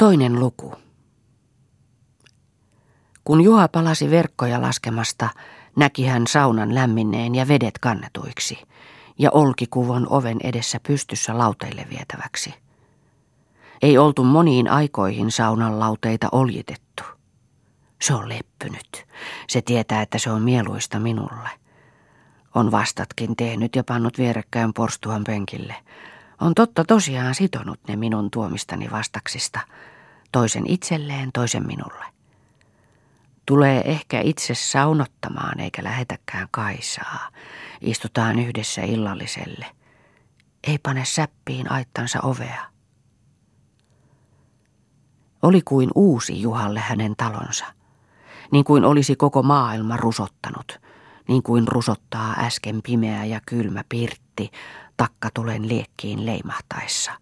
Toinen luku. Kun Juha palasi verkkoja laskemasta, näki hän saunan lämminneen ja vedet kannetuiksi, ja olkikuvon oven edessä pystyssä lauteille vietäväksi. Ei oltu moniin aikoihin saunan lauteita oljitettu. Se on leppynyt. Se tietää, että se on mieluista minulle. On vastatkin tehnyt ja pannut vierekkäin porstuhan penkille. On totta tosiaan sitonut ne minun tuomistani vastaksista. Toisen itselleen, toisen minulle. Tulee ehkä itse saunottamaan eikä lähetäkään Kaisaa. Istutaan yhdessä illalliselle. Ei pane säppiin aittansa ovea. Oli kuin uusi Juhalle hänen talonsa. Niin kuin olisi koko maailma rusottanut. Niin kuin rusottaa äsken pimeä ja kylmä pirtti takkatulen liekkiin leimahtaessa.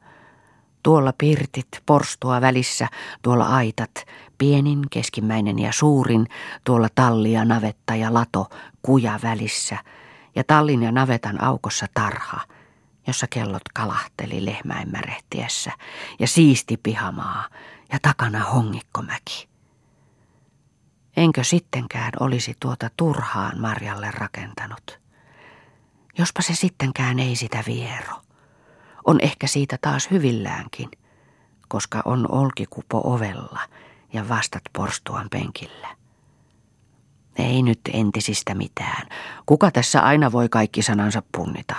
Tuolla pirtit, porstua välissä, tuolla aitat, pienin, keskimmäinen ja suurin, tuolla talli ja navetta ja lato, kuja välissä, ja tallin ja navetan aukossa tarha, jossa kellot kalahteli lehmäin märehtiessä, ja siisti pihamaa, ja takana hongikkomäki. Enkö sittenkään olisi tuota turhaan Marjalle rakentanut? Jospa se sittenkään ei sitä viero. On ehkä siitä taas hyvilläänkin, koska on olkikupo ovella ja vastat porstuan penkillä. Ei nyt entisistä mitään. Kuka tässä aina voi kaikki sanansa punnita?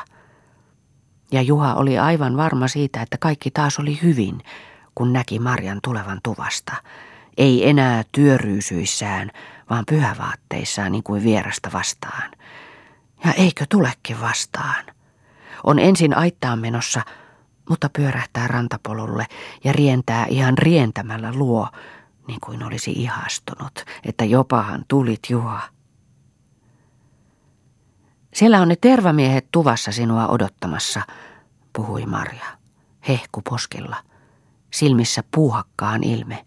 Ja Juha oli aivan varma siitä, että kaikki taas oli hyvin, kun näki Marjan tulevan tuvasta. Ei enää työryysyissään, vaan pyhävaatteissaan niin kuin vierasta vastaan. Ja eikö tulekin vastaan? On ensin aittaan menossa, mutta pyörähtää rantapolulle ja rientää ihan rientämällä luo, niin kuin olisi ihastunut, että jopahan tulit Juha. Siellä on ne tervamiehet tuvassa sinua odottamassa, puhui Marja, hehku poskilla, silmissä puuhakkaan ilme.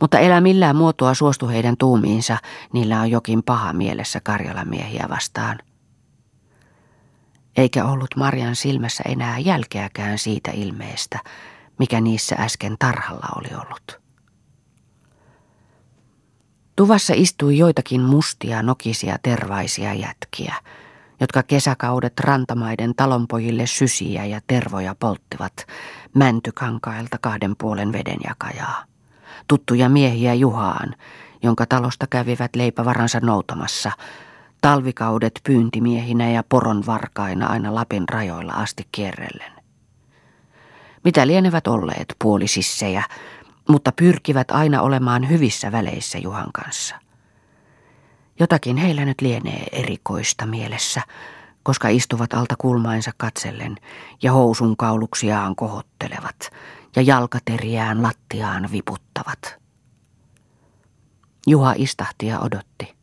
Mutta elä millään muotoa suostu heidän tuumiinsa, niillä on jokin paha mielessä Karjalan miehiä vastaan – eikä ollut Marjan silmässä enää jälkeäkään siitä ilmeestä, mikä niissä äsken tarhalla oli ollut. Tuvassa istui joitakin mustia, nokisia, tervaisia jätkiä, jotka kesäkaudet rantamaiden talonpojille sysiä ja tervoja polttivat mäntykankailta kahden puolen vedenjakajaa. Tuttuja miehiä Juhaan, jonka talosta kävivät leipävaransa noutamassa – talvikaudet pyyntimiehinä ja poronvarkaina aina Lapin rajoilla asti kierrellen. Mitä lienevät olleet puolisissejä, mutta pyrkivät aina olemaan hyvissä väleissä Juhan kanssa. Jotakin heillä nyt lienee erikoista mielessä, koska istuvat alta kulmainsa katsellen ja housun kauluksiaan kohottelevat ja jalkateriään lattiaan viputtavat. Juha istahti ja odotti.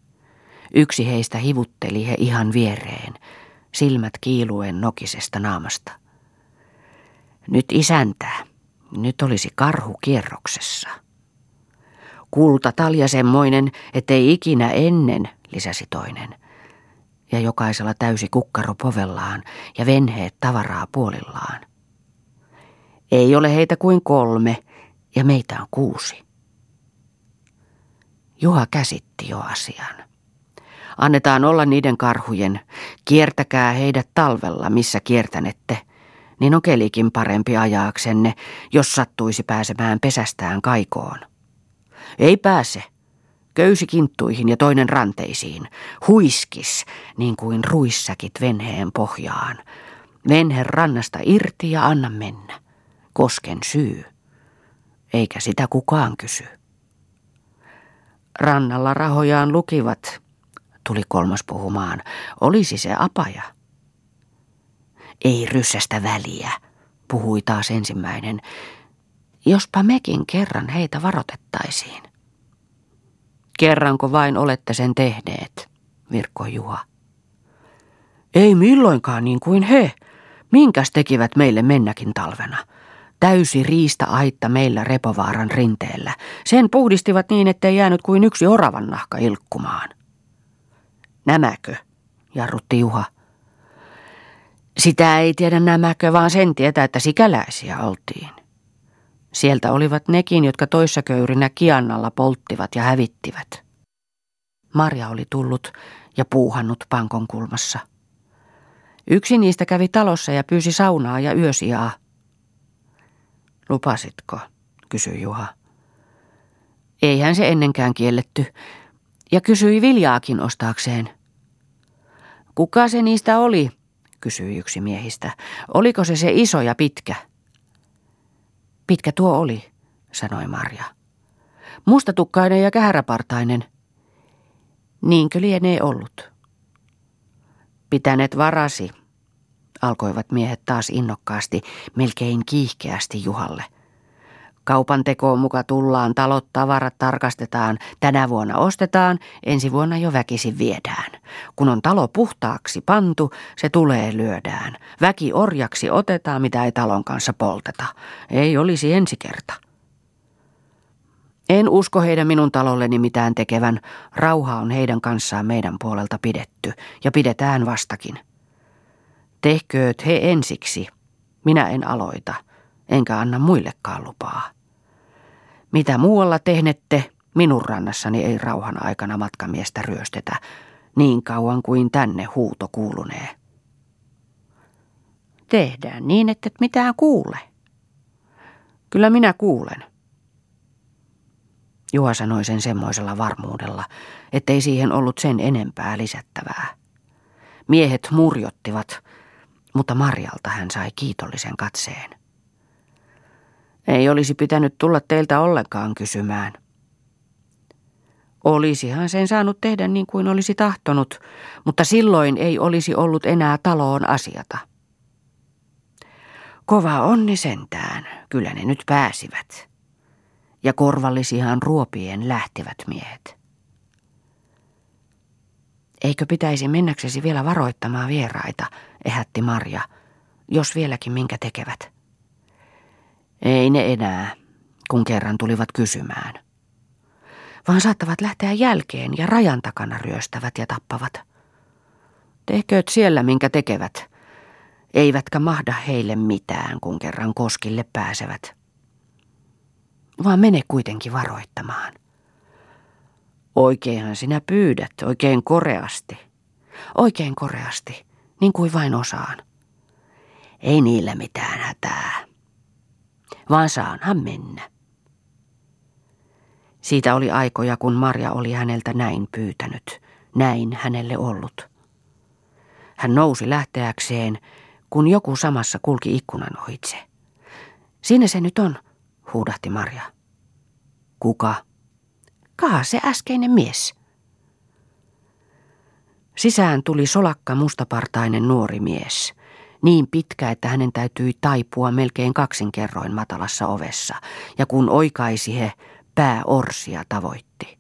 Yksi heistä hivutteli he ihan viereen, silmät kiiluen nokisesta naamasta. Nyt isäntää, nyt olisi karhu kierroksessa. Kulta talja semmoinen, ettei ikinä ennen, lisäsi toinen. Ja jokaisella täysi kukkaro povellaan ja venheet tavaraa puolillaan. Ei ole heitä kuin kolme ja meitä on kuusi. Juha käsitti jo asian. Annetaan olla niiden karhujen. Kiertäkää heidät talvella, missä kiertänette. Niin on kelikin parempi ajaaksenne, jos sattuisi pääsemään pesästään kaikoon. Ei pääse. Köysi kinttuihin ja toinen ranteisiin. Huiskis, niin kuin ruissäkit venheen pohjaan. Venhe rannasta irti ja anna mennä. Kosken syy. Eikä sitä kukaan kysy. Rannalla rahojaan lukivat, tuli kolmas puhumaan. Olisi se apaja. Ei ryssästä väliä, puhui taas ensimmäinen. Jospa mekin kerran heitä varotettaisiin. Kerranko vain olette sen tehneet, virkkoi Juha. Ei milloinkaan niin kuin he. Minkäs tekivät meille mennäkin talvena? Täysi riista-aitta meillä Repovaaran rinteellä. Sen puhdistivat niin, ettei jäänyt kuin yksi oravan nahka ilkkumaan. Nämäkö? jarrutti Juha. Sitä ei tiedä nämäkö, vaan sen tietää, että sikäläisiä oltiin. Sieltä olivat nekin, jotka toissa köyrinä kiannalla polttivat ja hävittivät. Marja oli tullut ja puuhannut pankon kulmassa. Yksi niistä kävi talossa ja pyysi saunaa ja yösijaa. Lupasitko, kysyi Juha. Eihän se ennenkään kielletty, ja kysyi viljaakin ostaakseen. Kuka se niistä oli, kysyi yksi miehistä. Oliko se se iso ja pitkä? Pitkä tuo oli, sanoi Marja. Mustatukkainen ja kähäräpartainen. Niinkö lienee ollut? Pitäneet varasi, alkoivat miehet taas innokkaasti, melkein kiihkeästi Juhalle. Kaupan tekoon muka tullaan, talot, tavarat tarkastetaan, tänä vuonna ostetaan, ensi vuonna jo väkisin viedään. Kun on talo puhtaaksi pantu, se tulee lyödään. Väki orjaksi otetaan, mitä ei talon kanssa polteta. Ei olisi ensi kerta. En usko heidän minun talolleni mitään tekevän. Rauha on heidän kanssaan meidän puolelta pidetty, ja pidetään vastakin. Tehkööt he ensiksi. Minä en aloita, enkä anna muillekaan lupaa. Mitä muualla tehnette, minun rannassani ei rauhan aikana matkamiestä ryöstetä, niin kauan kuin tänne huuto kuulunee. Tehdään niin, että et mitään kuule. Kyllä minä kuulen. Juha sanoi sen semmoisella varmuudella, ettei siihen ollut sen enempää lisättävää. Miehet murjottivat, mutta Marjalta hän sai kiitollisen katseen. Ei olisi pitänyt tulla teiltä ollenkaan kysymään. Olisihan sen saanut tehdä niin kuin olisi tahtonut, mutta silloin ei olisi ollut enää taloon asiata. Kova onni sentään, kyllä ne nyt pääsivät. Ja korvallisihan ruopien lähtivät miehet. Eikö pitäisi mennäksesi vielä varoittamaan vieraita, ehätti Marja, jos vieläkin minkä tekevät. Ei ne enää, kun kerran tulivat kysymään. Vaan saattavat lähteä jälkeen ja rajan takana ryöstävät ja tappavat. Tehkööt siellä minkä tekevät, eivätkä mahda heille mitään, kun kerran koskille pääsevät. Vaan mene kuitenkin varoittamaan. Oikeinhan sinä pyydät, oikein koreasti. Oikein koreasti, niin kuin vain osaan. Ei niillä mitään hätää vaan saanhan mennä. Siitä oli aikoja, kun Marja oli häneltä näin pyytänyt, näin hänelle ollut. Hän nousi lähteäkseen, kun joku samassa kulki ikkunan ohitse. Siinä se nyt on, huudahti Marja. Kuka? Kaa se äskeinen mies. Sisään tuli solakka mustapartainen nuori mies niin pitkä, että hänen täytyi taipua melkein kaksin kerroin matalassa ovessa, ja kun oikaisi he, pää orsia tavoitti.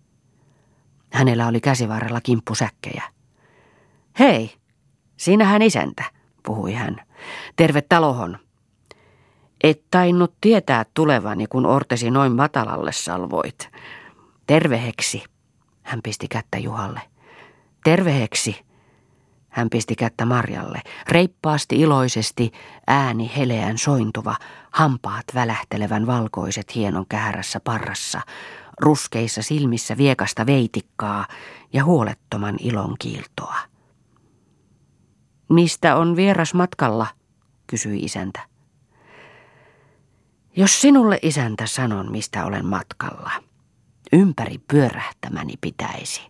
Hänellä oli käsivarrella kimppusäkkejä. Hei, sinähän isäntä, puhui hän. Terve talohon. Et tainnut tietää tulevani, kun ortesi noin matalalle salvoit. Terveheksi, hän pisti kättä Juhalle. Terveheksi, hän pisti kättä Marjalle, reippaasti iloisesti, ääni heleän sointuva, hampaat välähtelevän valkoiset hienon kähärässä parrassa, ruskeissa silmissä viekasta veitikkaa ja huolettoman ilon kiiltoa. Mistä on vieras matkalla, kysyi isäntä. Jos sinulle isäntä sanon, mistä olen matkalla, ympäri pyörähtämäni pitäisi,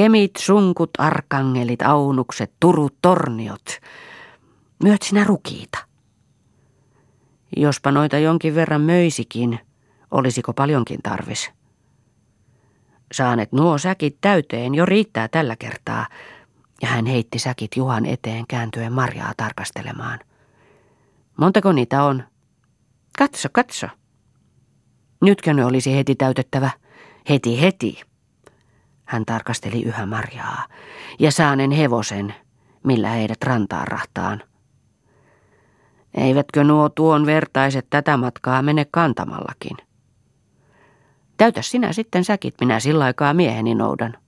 Kemit, sunkut, arkangelit, aunukset, turut, torniot. Myöt sinä rukiita. Jospa noita jonkin verran möisikin, olisiko paljonkin tarvis. Saanet nuo säkit täyteen, jo riittää tällä kertaa. Ja hän heitti säkit Juhan eteen kääntyen Marjaa tarkastelemaan. Montako niitä on? Katso, katso. Nytkö ne olisi heti täytettävä? Heti, heti. Hän tarkasteli yhä Marjaa ja saanen hevosen, millä heidät rantaan rahtaan. Eivätkö nuo tuon vertaiset tätä matkaa mene kantamallakin? Täytä sinä sitten säkit, minä sillä aikaa mieheni noudan.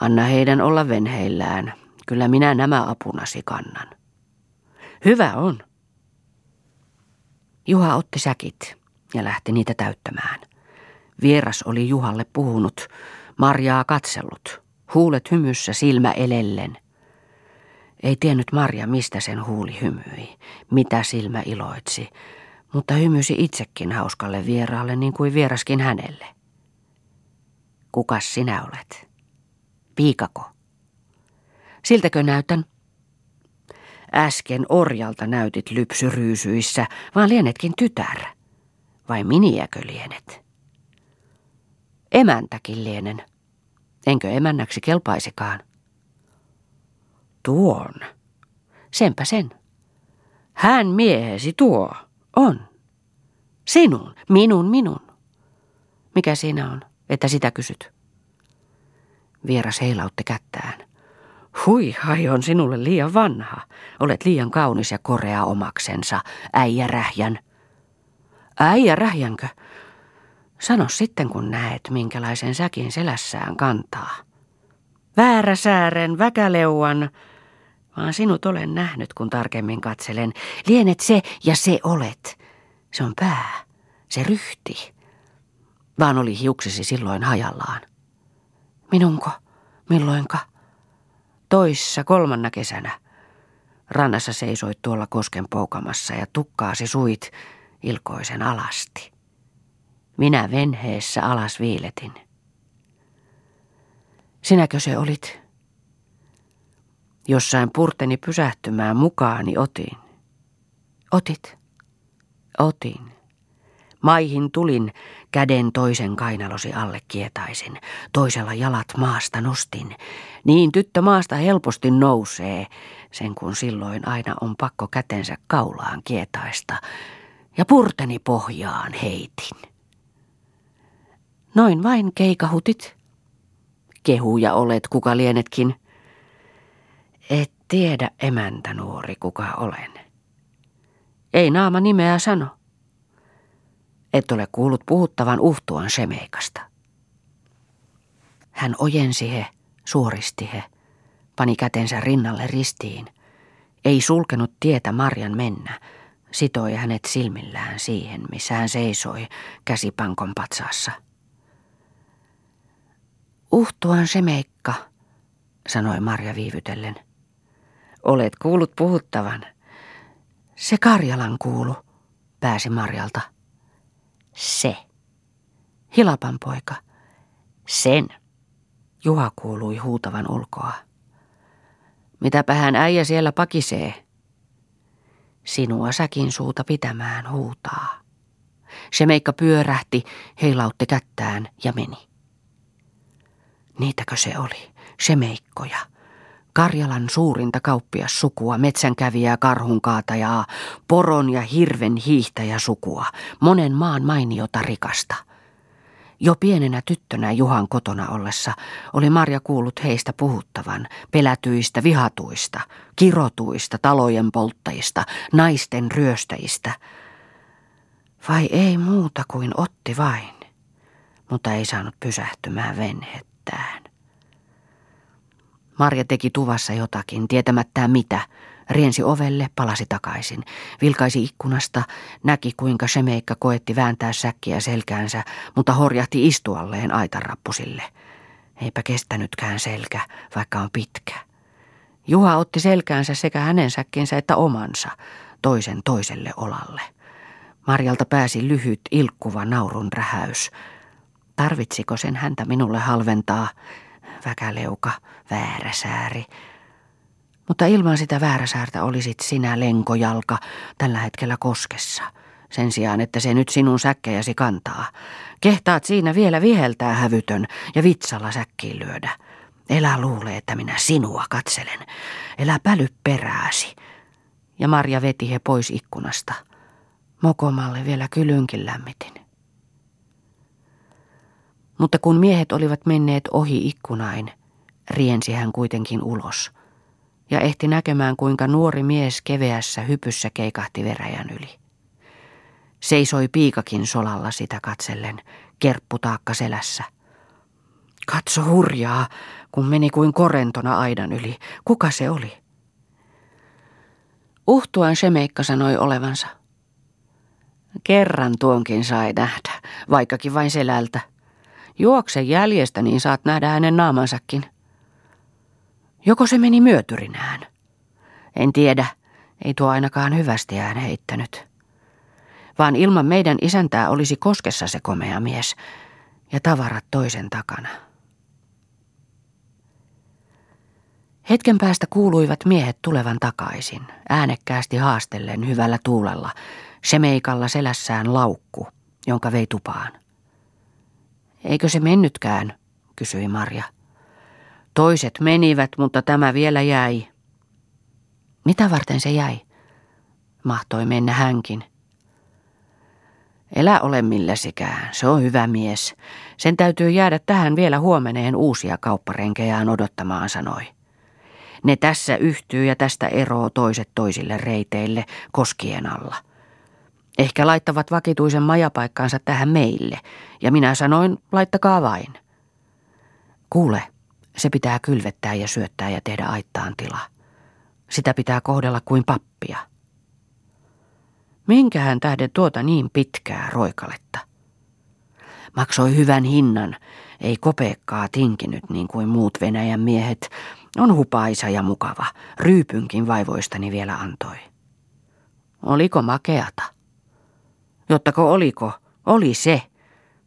Anna heidän olla venheillään, kyllä minä nämä apunasi kannan. Hyvä on. Juha otti säkit ja lähti niitä täyttämään. Vieras oli Juhalle puhunut, Marjaa katsellut, huulet hymyssä silmä elellen. Ei tiennyt Marja, mistä sen huuli hymyi, mitä silmä iloitsi, mutta hymysi itsekin hauskalle vieraalle niin kuin vieraskin hänelle. Kukas sinä olet? Piikako? Siltäkö näytän? Äsken orjalta näytit lypsyryysyissä, vaan lienetkin tytär. Vai miniäkö lienet? Emäntäkin lienen. Enkö emännäksi kelpaisikaan? Tuon. Senpä sen. Hän miehesi tuo. On. Sinun, minun, minun. Mikä siinä on, että sitä kysyt? Vieras heilautti kättään. Hui, hai on sinulle liian vanha. Olet liian kaunis ja korea omaksensa, äijä rähjän. Äijä rähjänkö? Sano sitten, kun näet, minkälaisen säkin selässään kantaa. Väärä säären, väkäleuan, vaan sinut olen nähnyt, kun tarkemmin katselen. Lienet se ja se olet. Se on pää, se ryhti. Vaan oli hiuksisi silloin hajallaan. Minunko? Milloinka? Toissa kolmanna kesänä. Rannassa seisoit tuolla kosken poukamassa ja tukkaasi soit ilkoisen alasti. Minä venheessä alas viiletin. Sinäkö se olit? Jossain purteni pysähtymään mukaani otin. Otit? Otin. Maihin tulin, käden toisen kainalosi alle kietaisin, toisella jalat maasta nostin. Niin tyttö maasta helposti nousee, sen kun silloin aina on pakko kätensä kaulaan kietaista, ja purteni pohjaan heitin. Noin vain keikahutit. Kehuja olet, kuka lienetkin. Et tiedä, emäntä nuori, kuka olen. Ei naama nimeä sano. Et ole kuullut puhuttavan uhtuan semeikasta. Hän ojensi he, suoristi he, pani kätensä rinnalle ristiin. Ei sulkenut tietä Marjan mennä, sitoi hänet silmillään siihen, missä hän seisoi käsipankon patsaassa. Uhtuan semeikka, sanoi Marja viivytellen. Olet kuullut puhuttavan. Se Karjalan kuulu, pääsi Marjalta. Se. Hilapan poika. Sen. Juha kuului huutavan ulkoa. Mitäpä hän äijä siellä pakisee? Sinua säkin suuta pitämään huutaa. Se meikka pyörähti, heilautti kättään ja meni. Niitäkö se oli? Semeikkoja. Karjalan suurinta kauppiassukua, metsänkävijää, karhunkaatajaa, poron ja hirven hiihtäjäsukua, monen maan mainiota rikasta. Jo pienenä tyttönä Juhan kotona ollessa oli Marja kuullut heistä puhuttavan, pelätyistä, vihatuista, kirotuista, talojen polttajista, naisten ryöstäjistä. Vai ei muuta kuin otti vain, mutta ei saanut pysähtymään venhet mitään. Marja teki tuvassa jotakin, tietämättään mitä. Riensi ovelle, palasi takaisin. Vilkaisi ikkunasta, näki kuinka Shemeikka koetti vääntää säkkiä selkäänsä, mutta horjahti istualleen aitanrappusille. Eipä kestänytkään selkä, vaikka on pitkä. Juha otti selkäänsä sekä hänen säkkinsä että omansa, toisen toiselle olalle. Marjalta pääsi lyhyt, ilkkuva naurun rähäys. Tarvitsiko sen häntä minulle halventaa? Väkäleuka, vääräsääri. Mutta ilman sitä vääräsäärtä olisit sinä lenkojalka tällä hetkellä koskessa. Sen sijaan, että se nyt sinun säkkejäsi kantaa. Kehtaat siinä vielä viheltää hävytön ja vitsalla säkkiin lyödä. Elä luule, että minä sinua katselen. Elä päly perääsi. Ja Marja veti he pois ikkunasta. Mokomalle vielä kylynkin lämmitin. Mutta kun miehet olivat menneet ohi ikkunain, riensi hän kuitenkin ulos ja ehti näkemään, kuinka nuori mies keveässä hypyssä keikahti veräjän yli. Seisoi piikakin solalla sitä katsellen, kerpputaakka selässä. Katso hurjaa, kun meni kuin korentona aidan yli. Kuka se oli? Uhtuan Shemeikka sanoi olevansa. Kerran tuonkin sai nähdä, vaikkakin vain selältä. Juokse jäljestä, niin saat nähdä hänen naamansakin. Joko se meni myötyrinään? En tiedä, ei tuo ainakaan hyvästi ään heittänyt. Vaan ilman meidän isäntää olisi koskessa se komea mies ja tavarat toisen takana. Hetken päästä kuuluivat miehet tulevan takaisin, äänekkäästi haastellen hyvällä tuulella, semeikalla selässään laukku, jonka vei tupaan. Eikö se mennytkään, kysyi Marja. Toiset menivät, mutta tämä vielä jäi. Mitä varten se jäi? Mahtoi mennä hänkin. Elä ole milläsikään, se on hyvä mies. Sen täytyy jäädä tähän vielä huomeneen uusia kaupparenkejään odottamaan, sanoi. Ne tässä yhtyy ja tästä eroo toiset toisille reiteille koskien alla. Ehkä laittavat vakituisen majapaikkaansa tähän meille, ja minä sanoin, laittakaa vain. Kuule, se pitää kylvettää ja syöttää ja tehdä aittaan tila. Sitä pitää kohdella kuin pappia. Minkähän tähden tuota niin pitkää roikaletta? Maksoi hyvän hinnan, ei kopeekkaa tinkinyt niin kuin muut Venäjän miehet. On hupaisa ja mukava, ryypynkin vaivoistani vielä antoi. Oliko makeata? Jottako oliko, oli se,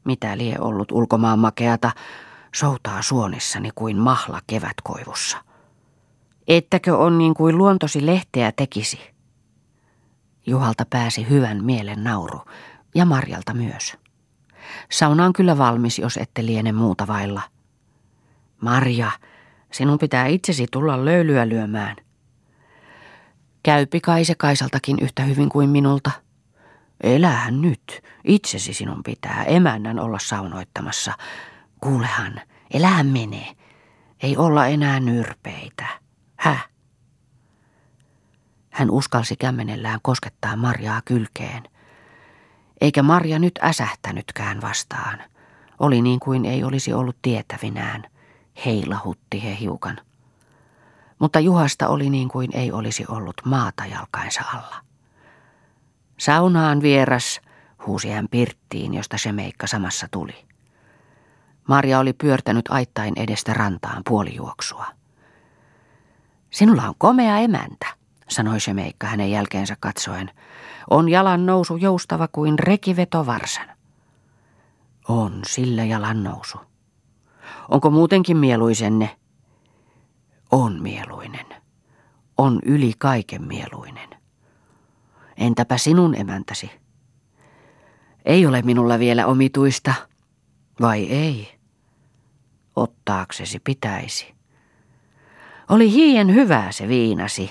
mitä lie ollut ulkomaan makeata, soutaa suonissani kuin mahla kevätkoivussa. Ettäkö on niin kuin luontosi lehteä tekisi? Juhalta pääsi hyvän mielen nauru ja Marjalta myös. Sauna on kyllä valmis, jos ette liene muuta vailla. Marja, sinun pitää itsesi tulla löylyä lyömään. Käypi kai se Kaisaltakin yhtä hyvin kuin minulta. Elähän nyt, itsesi sinun pitää emännän olla saunoittamassa. Kuulehan, elähän menee. Ei olla enää nyrpeitä. Häh? Hän uskalsi kämmenellään koskettaa Marjaa kylkeen. Eikä Marja nyt äsähtänytkään vastaan. Oli niin kuin ei olisi ollut tietävinään. Heilahutti he hiukan. Mutta Juhasta oli niin kuin ei olisi ollut maata jalkainsa alla. Saunaan vieras, huusi hän pirttiin, josta se meikka samassa tuli. Marja oli pyörtänyt aittain edestä rantaan puolijuoksua. Sinulla on komea emäntä, sanoi se meikka hänen jälkeensä katsoen. On jalan nousu joustava kuin rekiveto varsan. On sillä jalan nousu. Onko muutenkin mieluisenne? On mieluinen. On yli kaiken mieluinen. Entäpä sinun emäntäsi? Ei ole minulla vielä omituista. Vai ei? Ottaaksesi pitäisi. Oli hien hyvää se viinasi,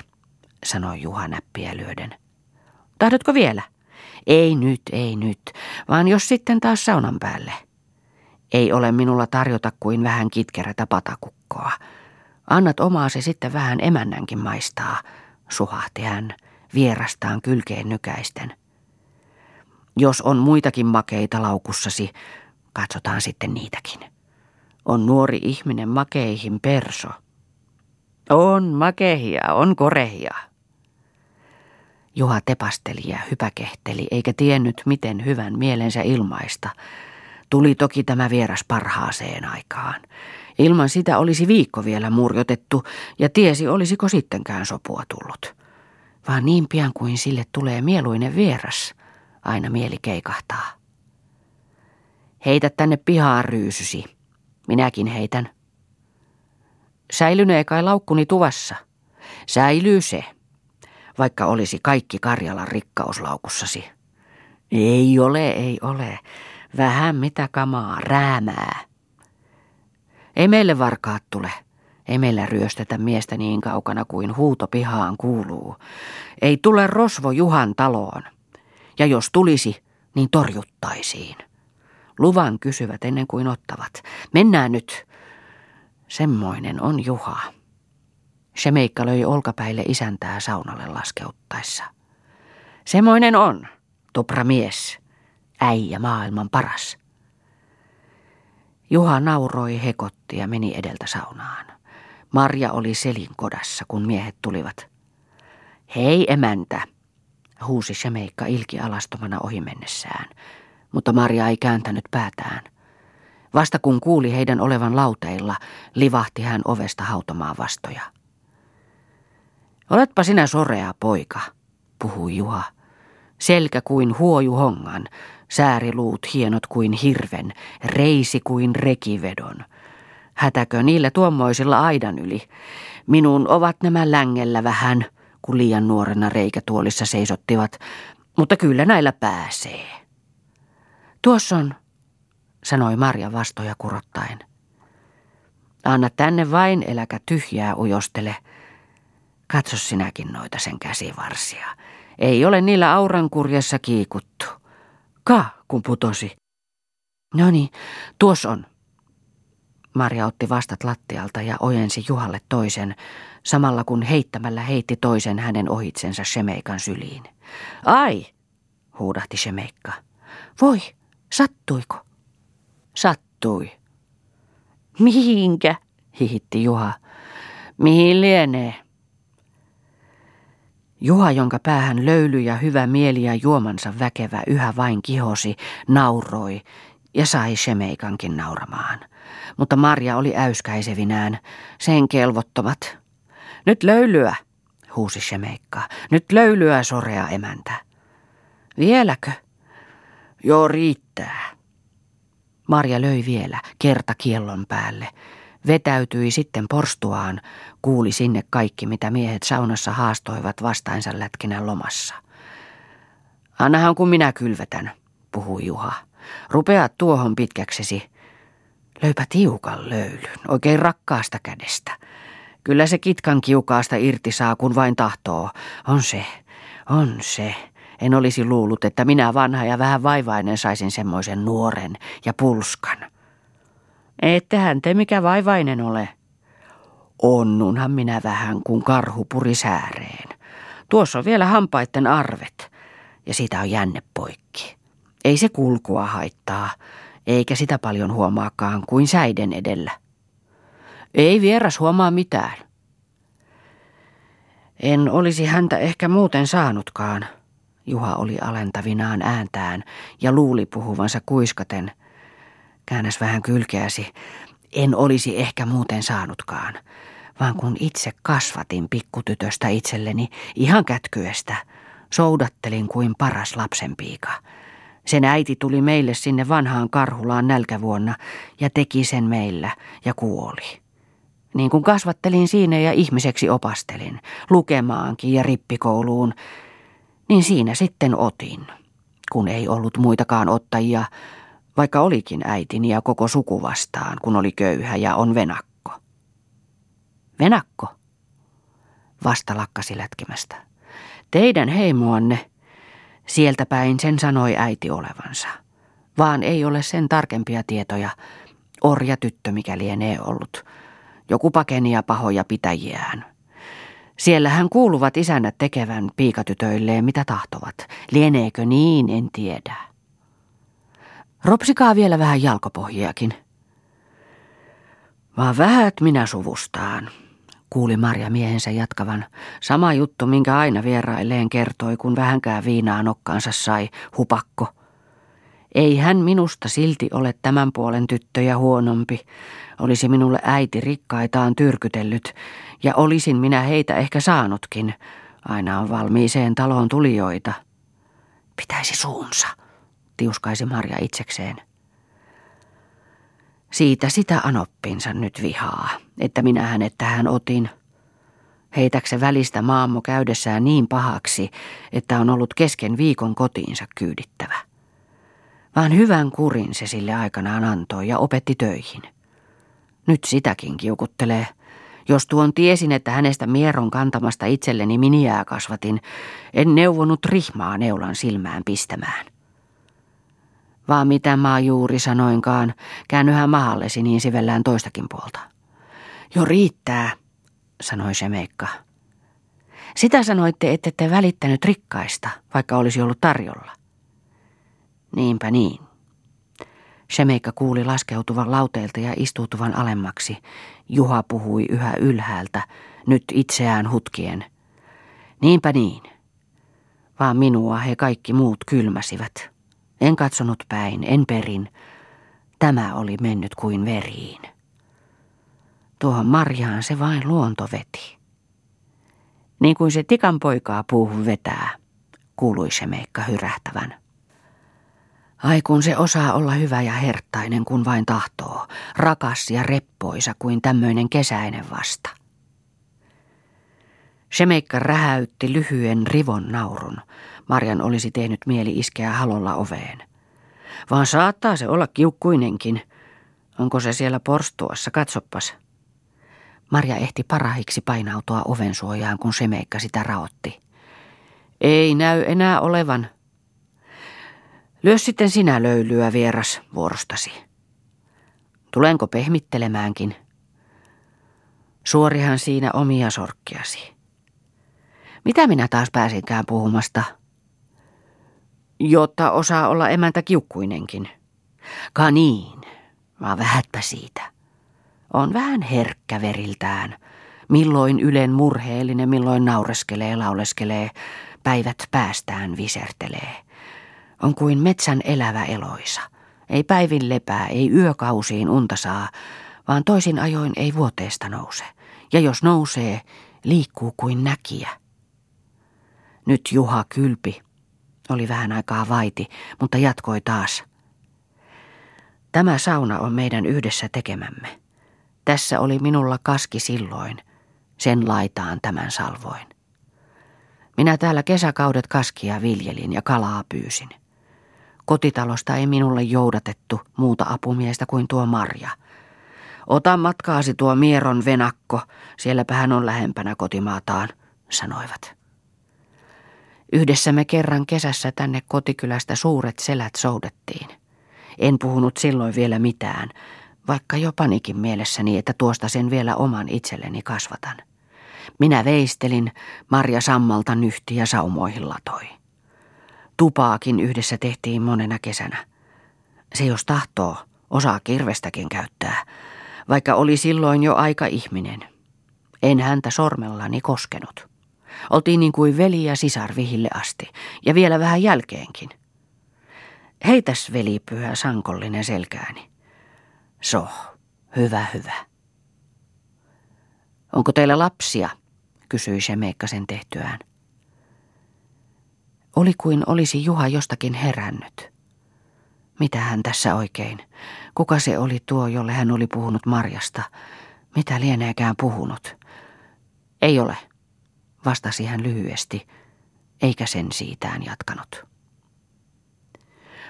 sanoi Juha näppiä lyöden. Tahdotko vielä? Ei nyt, ei nyt, vaan jos sitten taas saunan päälle. Ei ole minulla tarjota kuin vähän kitkerätä patakukkoa. Annat omaasi sitten vähän emännänkin maistaa, suhahti hän vierastaan kylkeen nykäisten. Jos on muitakin makeita laukussasi, katsotaan sitten niitäkin. On nuori ihminen makeihin perso. On makehia, on korehia. Juha tepasteli ja hypäkehteli, eikä tiennyt, miten hyvän mielensä ilmaista. Tuli toki tämä vieras parhaaseen aikaan. Ilman sitä olisi viikko vielä murjotettu, ja tiesi, olisiko sittenkään sopua tullut. Vaan niin pian kuin sille tulee mieluinen vieras, aina mieli keikahtaa. Heitä tänne pihaan ryysysi. Minäkin heitän. Säilynee kai laukkuni tuvassa. Säilyy se vaikka olisi kaikki Karjalan rikkauslaukussasi. Ei ole, ei ole. Vähän mitä kamaa, räämää. Ei meille varkaat tule. Ei meillä ryöstetä miestä niin kaukana kuin huuto pihaan kuuluu. Ei tule rosvo Juhan taloon. Ja jos tulisi, niin torjuttaisiin. Luvan kysyvät ennen kuin ottavat. Mennään nyt. Semmoinen on Juha. Shemeikka löi olkapäille isäntää saunalle laskeuttaessa. Semmoinen on, tupra mies, äijä maailman paras. Juha nauroi, hekotti ja meni edeltä saunaan. Marja oli selin kodassa, kun miehet tulivat. Hei emäntä, huusi Shemeikka ilki alastomana ohi mennessään, mutta Maria ei kääntänyt päätään. Vasta kun kuuli heidän olevan lauteilla, livahti hän ovesta hautamaan vastoja. Oletpa sinä sorea poika, puhui Juha. Selkä kuin huoju hongan, sääriluut hienot kuin hirven, reisi kuin rekivedon. Hätäkö niillä tuommoisilla aidan yli? Minun ovat nämä längellä vähän, kun liian nuorena reikätuolissa seisottivat, mutta kyllä näillä pääsee. Tuossa on, sanoi Marja vastoja kurottaen. Anna tänne vain, eläkä tyhjää ujostele. Katso sinäkin noita sen käsivarsia. Ei ole niillä aurankurjassa kiikuttu. Ka, kun putosi. No niin, tuossa on. Marja otti vastat lattialta ja ojensi Juhalle toisen, samalla kun heittämällä heitti toisen hänen ohitsensa Shemeikan syliin. Ai, huudahti Shemeikka. Voi, sattuiko? Sattui. Mihinkä? hihitti Juha. Mihin lienee? Juha, jonka päähän löyly ja hyvä mieli ja juomansa väkevä yhä vain kihosi, nauroi ja sai Shemeikankin nauramaan. Mutta Marja oli äyskäisevinään, sen kelvottomat. Nyt löylyä, huusi Shemeikka. Nyt löylyä, sorea emäntä. Vieläkö? Joo, riittää. Marja löi vielä, kerta kiellon päälle. Vetäytyi sitten porstuaan, kuuli sinne kaikki, mitä miehet saunassa haastoivat vastainsa lätkinän lomassa. Annahan kun minä kylvetän, puhui Juha. Rupeat tuohon pitkäksesi. Löypä tiukan löylyn, oikein rakkaasta kädestä. Kyllä se kitkan kiukaasta irti saa, kun vain tahtoo. On se, on se. En olisi luullut, että minä vanha ja vähän vaivainen saisin semmoisen nuoren ja pulskan. Ettehän te mikä vaivainen ole. Onnunhan minä vähän, kun karhu puri sääreen. Tuossa on vielä hampaitten arvet, ja siitä on jänne poikki. Ei se kulkua haittaa, eikä sitä paljon huomaakaan kuin säiden edellä. Ei vieras huomaa mitään. En olisi häntä ehkä muuten saanutkaan. Juha oli alentavinaan ääntään ja luuli puhuvansa kuiskaten. Käännäs vähän kylkeäsi. En olisi ehkä muuten saanutkaan, vaan kun itse kasvatin pikkutytöstä itselleni ihan kätkyestä, soudattelin kuin paras lapsenpiika. Sen äiti tuli meille sinne vanhaan karhulaan nälkävuonna ja teki sen meillä ja kuoli. Niin kuin kasvattelin siinä ja ihmiseksi opastelin, lukemaankin ja rippikouluun, niin siinä sitten otin, kun ei ollut muitakaan ottajia, vaikka olikin äitini ja koko suku vastaan, kun oli köyhä ja on venakko. Venakko? Vasta lakkasi lätkimästä. Teidän heimoanne, sieltä päin sen sanoi äiti olevansa. Vaan ei ole sen tarkempia tietoja, orja tyttö mikä lienee ollut. Joku pakenia pahoja pitäjiään. Siellähän kuuluvat isännät tekevän piikatytöilleen mitä tahtovat. Lieneekö niin, en tiedä. Ropsikaa vielä vähän jalkopohjiakin. Vaan vähät minä suvustaan, kuuli Marja miehensä jatkavan. Sama juttu, minkä aina vierailleen kertoi, kun vähänkään viinaa nokkaansa sai, hupakko. Ei hän minusta silti ole tämän puolen tyttöjä huonompi. Olisi minulle äiti rikkaitaan tyrkytellyt, ja olisin minä heitä ehkä saanutkin. Aina on valmiiseen taloon tulijoita. Pitäisi suunsa, tiuskaisi Marja itsekseen. Siitä sitä anoppinsa nyt vihaa, että minä hänet tähän otin. Heitäkse välistä maammo käydessään niin pahaksi, että on ollut kesken viikon kotiinsa kyydittävä. Vaan hyvän kurin se sille aikanaan antoi ja opetti töihin. Nyt sitäkin kiukuttelee. Jos tuon tiesin, että hänestä mieron kantamasta itselleni miniää kasvatin, en neuvonut rihmaa neulan silmään pistämään. Vaan mitä mä juuri sanoinkaan, käännyhän mahallesi niin sivellään toistakin puolta. Jo riittää, sanoi se Meikka. Sitä sanoitte, että te välittänyt rikkaista, vaikka olisi ollut tarjolla. Niinpä niin. Shemeikka kuuli laskeutuvan lauteelta ja istuutuvan alemmaksi. Juha puhui yhä ylhäältä, nyt itseään hutkien. Niinpä niin. vaan minua he kaikki muut kylmäsivät. En katsonut päin, en perin. Tämä oli mennyt kuin veriin. Tuohon marjaan se vain luonto veti. Niin kuin se tikan poikaa puuhun vetää, kuului se meikka hyrähtävän. Ai kun se osaa olla hyvä ja herttainen, kun vain tahtoo, rakas ja reppoisa kuin tämmöinen kesäinen vasta. Shemeikka rähäytti lyhyen rivon naurun. Marjan olisi tehnyt mieli iskeä halolla oveen. Vaan saattaa se olla kiukkuinenkin. Onko se siellä porstuassa, katsoppas. Marja ehti parahiksi painautua oven suojaan, kun Shemeikka sitä raotti. Ei näy enää olevan. Lyö sitten sinä löylyä vieras vuorostasi. Tulenko pehmittelemäänkin? Suorihan siinä omia sorkkiasi. Mitä minä taas pääsinkään puhumasta? Jotta osaa olla emäntä kiukkuinenkin. Ka niin, vaan vähätpä siitä. On vähän herkkä veriltään. Milloin ylen murheellinen, milloin naureskelee, lauleskelee, päivät päästään visertelee. On kuin metsän elävä eloisa. Ei päivin lepää, ei yökausiin unta saa, vaan toisin ajoin ei vuoteesta nouse. Ja jos nousee, liikkuu kuin näkiä. Nyt Juha kylpi. Oli vähän aikaa vaiti, mutta jatkoi taas. Tämä sauna on meidän yhdessä tekemämme. Tässä oli minulla kaski silloin. Sen laitaan tämän salvoin. Minä täällä kesäkaudet kaskia viljelin ja kalaa pyysin. Kotitalosta ei minulle joudatettu muuta apumiestä kuin tuo Marja. Ota matkaasi tuo Mieron venakko, sielläpä hän on lähempänä kotimaataan, sanoivat. Yhdessä me kerran kesässä tänne kotikylästä suuret selät soudettiin. En puhunut silloin vielä mitään, vaikka jo panikin mielessäni, että tuosta sen vielä oman itselleni kasvatan. Minä veistelin, Marja sammalta nyhti ja saumoihin latoi. Tupaakin yhdessä tehtiin monena kesänä. Se jos tahtoo, osaa kirvestäkin käyttää, vaikka oli silloin jo aika ihminen. En häntä sormellani koskenut. Oltiin niin kuin veli ja sisar vihille asti, ja vielä vähän jälkeenkin. Heitäs velipyhä sankollinen selkääni. So, hyvä, hyvä. Onko teillä lapsia? kysyi se sen tehtyään. Oli kuin olisi Juha jostakin herännyt. Mitä hän tässä oikein? Kuka se oli tuo, jolle hän oli puhunut Marjasta? Mitä lieneekään puhunut? Ei ole, vastasi hän lyhyesti, eikä sen siitään jatkanut.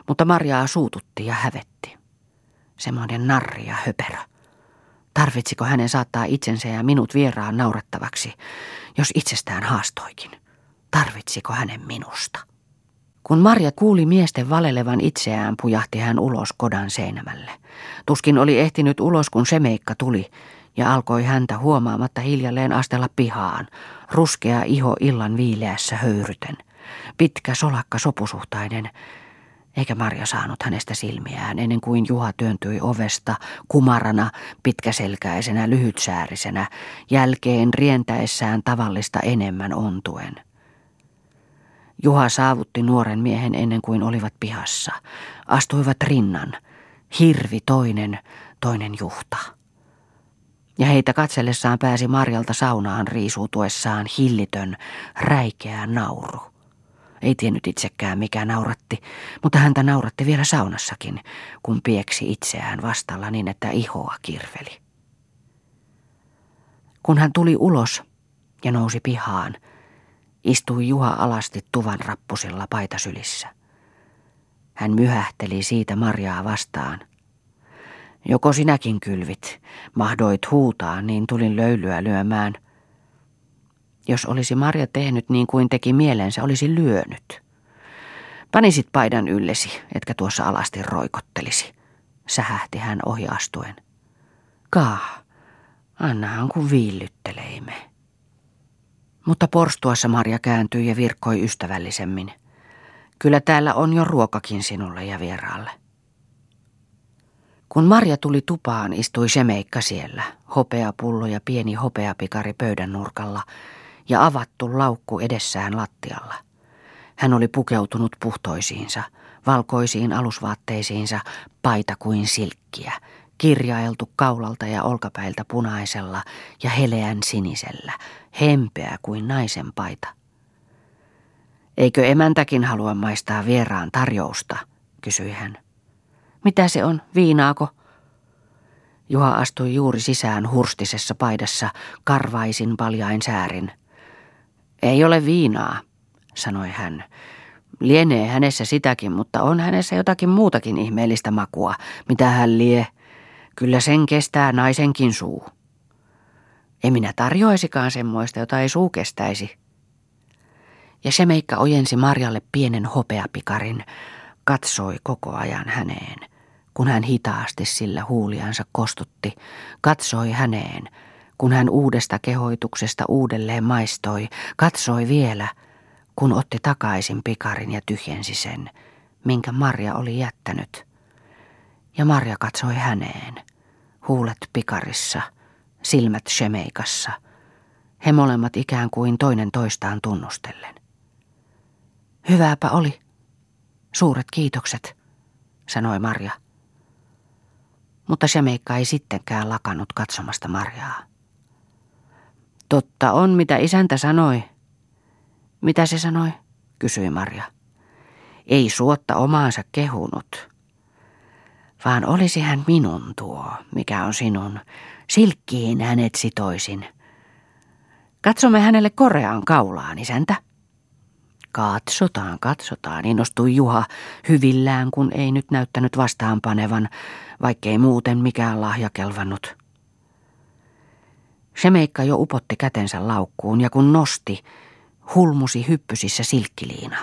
Mutta Marjaa suututti ja hävetti. Semmoinen narri ja höperö. Tarvitsiko hänen saattaa itsensä ja minut vieraan naurettavaksi, jos itsestään haastoikin? Tarvitsiko hänen minusta? Kun Marja kuuli miesten valelevan itseään, pujahti hän ulos kodan seinämälle. Tuskin oli ehtinyt ulos, kun Semeikka tuli ja alkoi häntä huomaamatta hiljalleen astella pihaan, ruskea iho illan viileässä höyryten. Pitkä solakka sopusuhtainen, eikä Marja saanut hänestä silmiään ennen kuin Juha työntyi ovesta kumarana, pitkäselkäisenä, lyhytsäärisenä, jälkeen rientäessään tavallista enemmän ontuen. Juha saavutti nuoren miehen ennen kuin olivat pihassa. Astuivat rinnan. Hirvi toinen, toinen juhta ja heitä katsellessaan pääsi Marjalta saunaan riisuutuessaan hillitön, räikeä nauru. Ei tiennyt itsekään mikä nauratti, mutta häntä nauratti vielä saunassakin, kun pieksi itseään vastalla niin, että ihoa kirveli. Kun hän tuli ulos ja nousi pihaan, istui Juha alasti tuvan rappusilla paitasylissä. Hän myhähteli siitä Marjaa vastaan – Joko sinäkin kylvit, mahdoit huutaa, niin tulin löylyä lyömään. Jos olisi Marja tehnyt niin kuin teki mielensä, olisi lyönyt. Panisit paidan yllesi, etkä tuossa alasti roikottelisi, sähähti hän ohi astuen. Kaa, annahan kun viillytteleimme. Mutta porstuassa Marja kääntyi ja virkkoi ystävällisemmin. Kyllä täällä on jo ruokakin sinulle ja vieraalle. Kun Marja tuli tupaan, istui Semeikka siellä, hopeapullo ja pieni hopeapikari pöydän nurkalla ja avattu laukku edessään lattialla. Hän oli pukeutunut puhtoisiinsa, valkoisiin alusvaatteisiinsa, paita kuin silkkiä, kirjailtu kaulalta ja olkapäiltä punaisella ja heleän sinisellä, hempeä kuin naisen paita. Eikö emäntäkin halua maistaa vieraan tarjousta, kysyi hän. Mitä se on, viinaako? Juha astui juuri sisään hurstisessa paidassa, karvaisin paljain säärin. Ei ole viinaa, sanoi hän. Lienee hänessä sitäkin, mutta on hänessä jotakin muutakin ihmeellistä makua, mitä hän lie. Kyllä sen kestää naisenkin suu. Ei minä tarjoaisikaan semmoista, jota ei suu kestäisi. Ja se meikka ojensi Marjalle pienen hopeapikarin, katsoi koko ajan häneen, kun hän hitaasti sillä huuliansa kostutti, katsoi häneen, kun hän uudesta kehoituksesta uudelleen maistoi, katsoi vielä, kun otti takaisin pikarin ja tyhjensi sen, minkä Marja oli jättänyt. Ja Marja katsoi häneen, huulet pikarissa, silmät shemeikassa, he molemmat ikään kuin toinen toistaan tunnustellen. Hyvääpä oli. Suuret kiitokset, sanoi Marja. Mutta Shemeikka ei sittenkään lakannut katsomasta Marjaa. Totta on, mitä isäntä sanoi. Mitä se sanoi? kysyi Marja. Ei suotta omaansa kehunut, vaan olisi hän minun tuo, mikä on sinun. Silkkiin hänet sitoisin. Katsomme hänelle koreaan kaulaan, isäntä. Katsotaan, katsotaan, innostui Juha hyvillään, kun ei nyt näyttänyt vastaanpanevan, vaikkei muuten mikään lahja kelvannut. Semeikka jo upotti kätensä laukkuun ja kun nosti, hulmusi hyppysissä silkkiliina.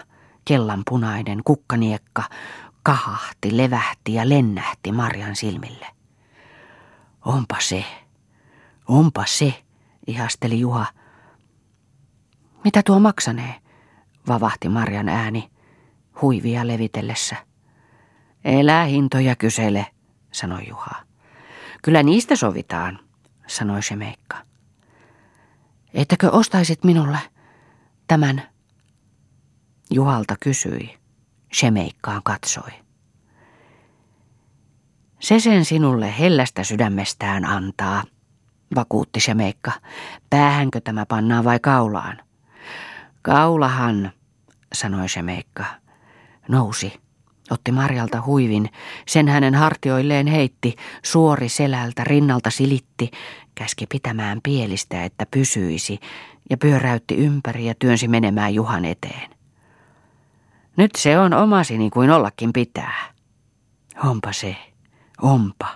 Kellanpunainen kukkaniekka kahahti, levähti ja lennähti Marjan silmille. Onpa se, onpa se, ihasteli Juha. Mitä tuo maksanee? vavahti Marjan ääni, huivia levitellessä. Elää hintoja kysele, sanoi Juha. Kyllä niistä sovitaan, sanoi Shemeikka. Ettäkö ostaisit minulle tämän? Juhalta kysyi. Shemeikkaan katsoi. Se sen sinulle hellästä sydämestään antaa, vakuutti Shemeikka. Päähänkö tämä pannaan vai kaulaan? Kaulahan, sanoi Shemeikka. Nousi, otti Marjalta huivin, sen hänen hartioilleen heitti, suori selältä, rinnalta silitti, käski pitämään pielistä, että pysyisi, ja pyöräytti ympäri ja työnsi menemään Juhan eteen. Nyt se on omasi niin kuin ollakin pitää. Onpa se, onpa.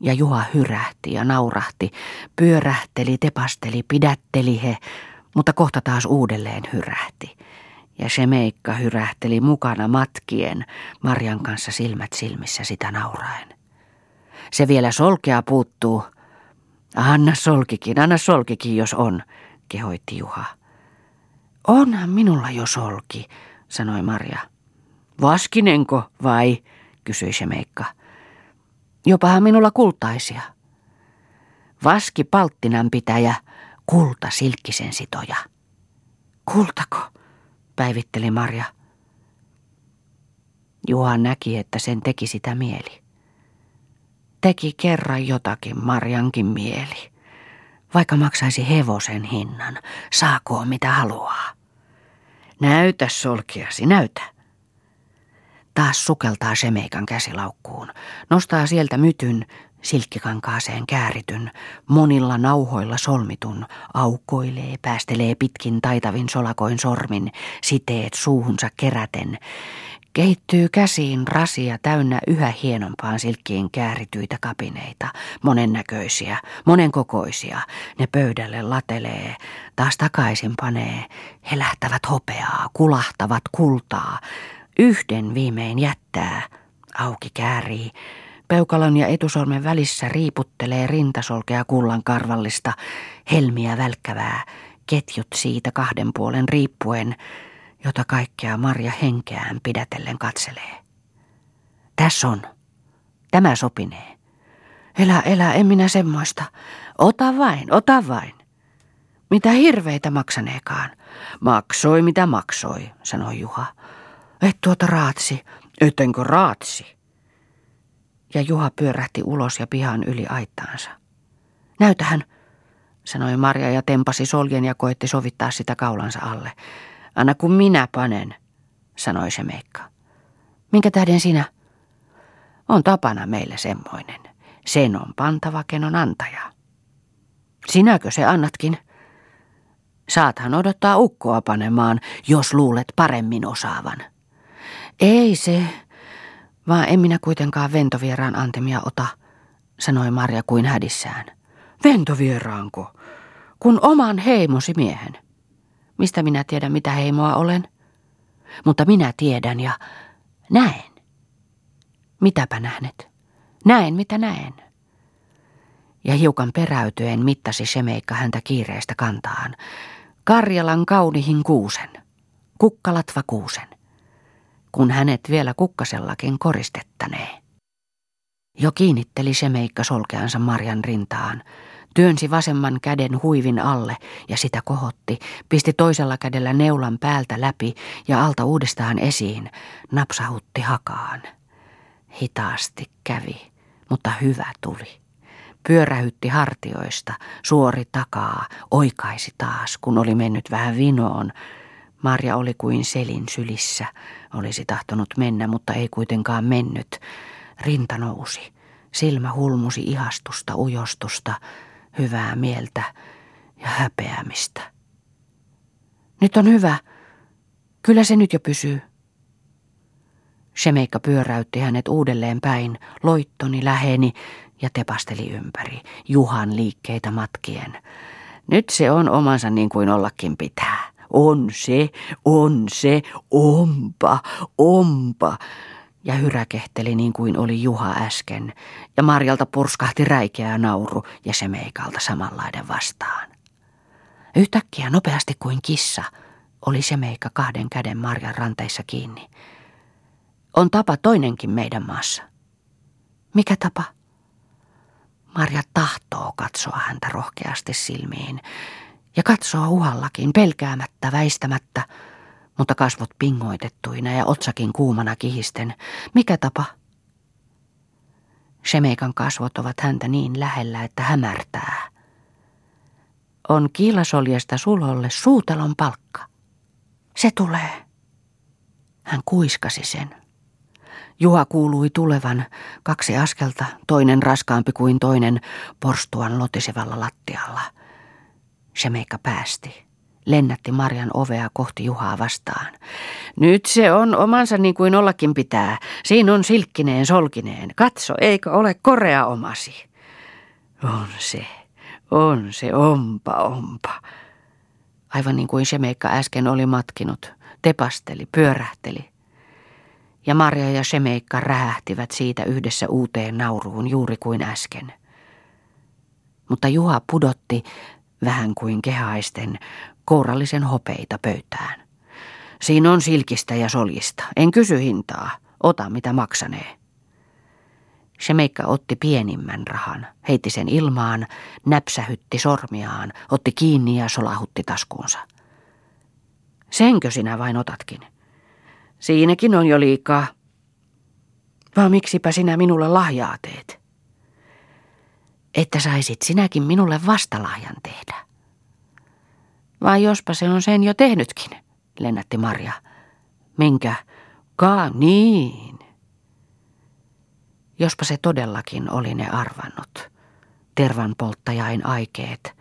Ja Juha hyrähti ja naurahti, pyörähteli, tepasteli, pidätteli he, mutta kohta taas uudelleen hyrähti. Ja se meikka hyrähteli mukana matkien, Marjan kanssa silmät silmissä sitä nauraen. Se vielä solkea puuttuu. Anna solkikin, anna solkikin, jos on, kehoitti Juha. Onhan minulla jo solki, sanoi Marja. Vaskinenko vai, kysyi se meikka. Jopahan minulla kultaisia. Vaski palttinan pitäjä, kulta silkkisen sitoja. Kultako? Päivitteli Marja. Juha näki, että sen teki sitä mieli. Teki kerran jotakin Marjankin mieli. Vaikka maksaisi hevosen hinnan, saakoo mitä haluaa. Näytä solkiasi, näytä. Taas sukeltaa Semeikan käsilaukkuun, nostaa sieltä mytyn, silkkikankaaseen käärityn, monilla nauhoilla solmitun, aukoilee, päästelee pitkin taitavin solakoin sormin, siteet suuhunsa keräten, Kehittyy käsiin rasia täynnä yhä hienompaan silkkiin käärityitä kapineita, monennäköisiä, monenkokoisia. Ne pöydälle latelee, taas takaisin panee. He lähtävät hopeaa, kulahtavat kultaa. Yhden viimein jättää, auki käärii. Peukalon ja etusormen välissä riiputtelee rintasolkea kullan karvallista, helmiä välkkävää, ketjut siitä kahden puolen riippuen – jota kaikkea Marja henkeään pidätellen katselee. Tässä on. Tämä sopinee. Elä, elä, en minä semmoista. Ota vain, ota vain. Mitä hirveitä maksaneekaan. Maksoi mitä maksoi, sanoi Juha. Et tuota raatsi. Ettenkö raatsi? Ja Juha pyörähti ulos ja pihan yli aittaansa. Näytähän, sanoi Marja ja tempasi soljen ja koetti sovittaa sitä kaulansa alle. Anna kun minä panen, sanoi se Meikka. Minkä tähden sinä? On tapana meille semmoinen. Sen on pantava, kenon antaja. Sinäkö se annatkin? Saathan odottaa ukkoa panemaan, jos luulet paremmin osaavan. Ei se, vaan en minä kuitenkaan ventovieraan antemia ota, sanoi Marja kuin hädissään. Ventovieraanko? Kun oman heimosi miehen. Mistä minä tiedän, mitä heimoa olen? Mutta minä tiedän ja näen. Mitäpä nähnet? Näen, mitä näen. Ja hiukan peräytyen mittasi Semeikka häntä kiireestä kantaan. Karjalan kaunihin kuusen. Kukkalatva kuusen. Hänet vielä kukkasellakin koristettanee. Jo kiinnitteli Semeikka solkeansa Marjan rintaan. Työnsi vasemman käden huivin alle ja sitä kohotti, pisti toisella kädellä neulan päältä läpi ja alta uudestaan esiin, napsahutti hakaan. Hitaasti kävi, mutta hyvä tuli. Pyörähytti hartioista, suori takaa, oikaisi taas, kun oli mennyt vähän vinoon. Marja oli kuin selin sylissä, olisi tahtonut mennä, mutta ei kuitenkaan mennyt. Rinta nousi, silmä hulmusi ihastusta, ujostusta, hyvää mieltä ja häpeämistä. Nyt on hyvä. Kyllä se nyt jo pysyy. Shemeikka pyöräytti hänet uudelleen päin, loittoni läheni ja tepasteli ympäri, Juhan liikkeitä matkien. Nyt se on omansa niin kuin ollakin pitää. On se, on se, ompa, ompa. Ja hyräkehteli niin kuin oli Juha äsken. Ja Marjalta purskahti räikeä nauru ja se meikalta samanlainen vastaan. Yhtäkkiä nopeasti kuin kissa oli se meikka kahden käden Marjan ranteissa kiinni. On tapa toinenkin meidän maassa. Mikä tapa? Marja tahtoo katsoa häntä rohkeasti silmiin ja katsoo uhallakin pelkäämättä, väistämättä, mutta kasvot pingoitettuina ja otsakin kuumana kihisten. Mikä tapa? Shemeikan kasvot ovat häntä niin lähellä, että hämärtää. On kiilasoljesta sulolle suutelon palkka. Se tulee. Hän kuiskasi sen. Juha kuului tulevan kaksi askelta, toinen raskaampi kuin toinen, porstuan lotisevalla lattialla. Shemeikka päästi. Lennätti Marjan ovea kohti Juhaa vastaan. Nyt se on omansa niin kuin ollakin pitää. Siinä on silkkineen solkineen. Katso, eikö ole korea omasi? On se, on se, ompa, ompa. Aivan niin kuin Shemeikka äsken oli matkinut. Tepasteli, pyörähteli ja Marja ja Shemeikka rähähtivät siitä yhdessä uuteen nauruun juuri kuin äsken. Mutta Juha pudotti, vähän kuin kehaisten, kourallisen hopeita pöytään. Siinä on silkistä ja soljista. En kysy hintaa. Ota mitä maksanee. Shemeikka otti pienimmän rahan, heitti sen ilmaan, näpsähytti sormiaan, otti kiinni ja solahutti taskuunsa. Senkö sinä vain otatkin? Siinäkin on jo liikaa. Vaan miksipä sinä minulle lahjaa teet? Että saisit sinäkin minulle vastalahjan tehdä. Vai jospa se on sen jo tehnytkin, lennätti Marja. Minkä? Kaa niin. Jospa se todellakin oli ne arvannut, tervan polttajain aikeet,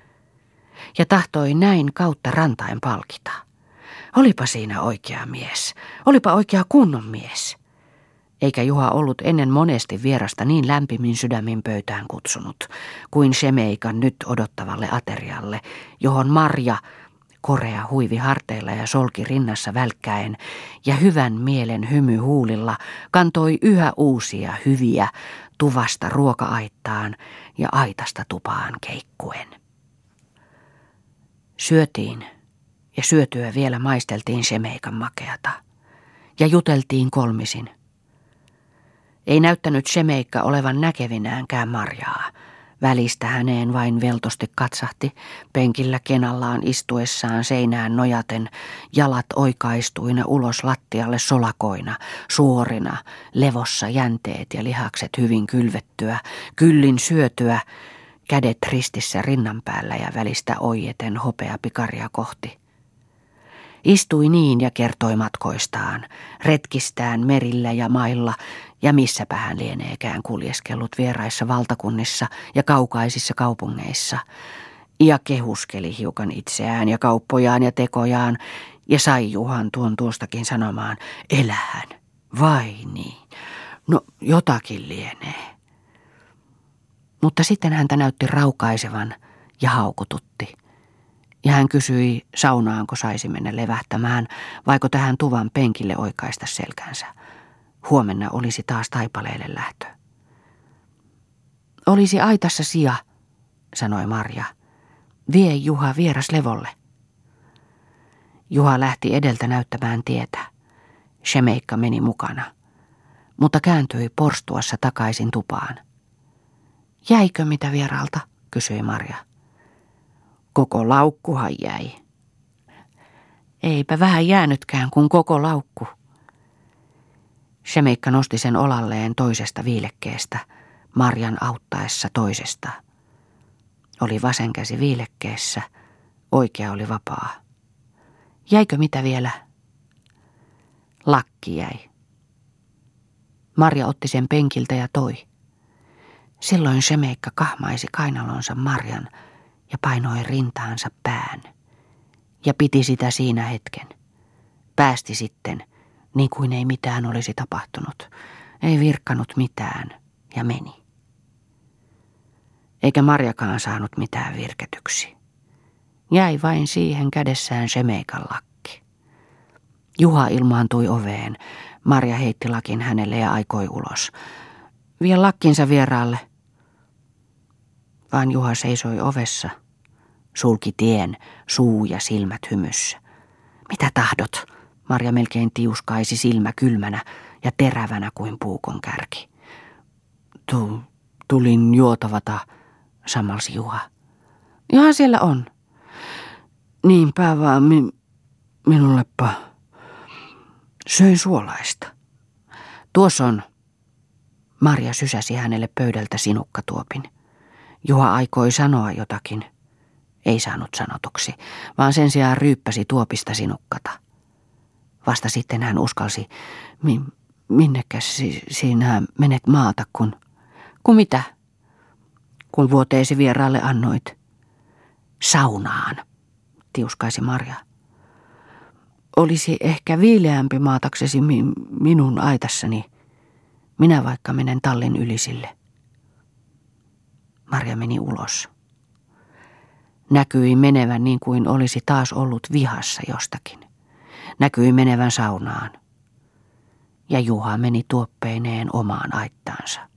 ja tahtoi näin kautta rantain palkita. Olipa siinä oikea mies. Olipa oikea kunnon mies. Eikä Juha ollut ennen monesti vierasta niin lämpimin sydämin pöytään kutsunut, kuin Shemeikan nyt odottavalle aterialle, johon Marja, korea huivi harteilla ja solki rinnassa välkkäen, ja hyvän mielen hymy huulilla kantoi yhä uusia hyviä tuvasta ruoka-aittaan ja aitasta tupaan keikkuen. Syötiin ja syötyä vielä maisteltiin Shemeikan makeata. Ja juteltiin kolmisin. Ei näyttänyt Shemeikka olevan näkevinäänkään marjaa. Välistä häneen vain veltosti katsahti, penkillä kenallaan istuessaan seinään nojaten, jalat oikaistuina ulos lattialle solakoina, suorina, levossa jänteet ja lihakset hyvin kylvettyä, kyllin syötyä, kädet ristissä rinnan päällä ja välistä oijeten hopea pikaria kohti. Istui niin ja kertoi matkoistaan, retkistään merillä ja mailla ja missäpä hän lieneekään kuljeskellut vieraissa valtakunnissa ja kaukaisissa kaupungeissa. Ja kehuskeli hiukan itseään ja kauppojaan ja tekojaan ja sai Juhan tuon tuostakin sanomaan, elähän, vai niin, no jotakin lienee. Mutta sitten häntä näytti raukaisevan ja haukututti – ja hän kysyi, saunaanko saisi mennä levähtämään, vaiko tähän tuvan penkille oikaista selkänsä. Huomenna olisi taas taipaleelle lähtö. Olisi aitassa sija, sanoi Marja. Vie Juha vieras levolle. Juha lähti edeltä näyttämään tietä. Shemeikka meni mukana, mutta kääntyi porstuassa takaisin tupaan. Jäikö mitä vieraalta, kysyi Marja. Koko laukkuhan jäi. Eipä vähän jäänytkään kuin koko laukku. Shemeikka nosti sen olalleen toisesta viilekkeestä, Marjan auttaessa toisesta. Oli vasen käsi viilekkeessä, oikea oli vapaa. Jäikö mitä vielä? Lakki jäi. Marja otti sen penkiltä ja toi. Silloin Shemeikka kahmaisi kainalonsa Marjan ja painoi rintaansa pään. Ja piti sitä siinä hetken. Päästi sitten, niin kuin ei mitään olisi tapahtunut. Ei virkkanut mitään ja meni. Eikä Marjakaan saanut mitään virketyksi. Jäi vain siihen kädessään Semeikan lakki. Juha ilmaantui oveen. Marja heitti lakin hänelle ja aikoi ulos. Vie lakkinsa vieraalle, vaan Juha seisoi ovessa, sulki tien, suu ja silmät hymyssä. Mitä tahdot? Marja melkein tiuskaisi silmä kylmänä ja terävänä kuin puukon kärki. Tu, tulin juotavata, sammalsi Juha. Ihan siellä on. Niinpä vaan mi, minullepa. Söin suolaista. Tuossa on. Marja sysäsi hänelle pöydältä sinukkatuopin. Juha aikoi sanoa jotakin. Ei saanut sanotuksi, vaan sen sijaan ryyppäsi tuopista sinukkata. Vasta sitten hän uskalsi, mi, minnekäs si, sinä menet maata, kun... Kun mitä? Kun vuoteesi vieraalle annoit. Saunaan, tiuskaisi Marja. Olisi ehkä viileämpi maataksesi mi, minun aitassani. Minä vaikka menen tallin ylisille. Marja meni ulos. Näkyi menevän niin kuin olisi taas ollut vihassa jostakin. Näkyi menevän saunaan. Ja Juha meni tuoppeineen omaan aittaansa.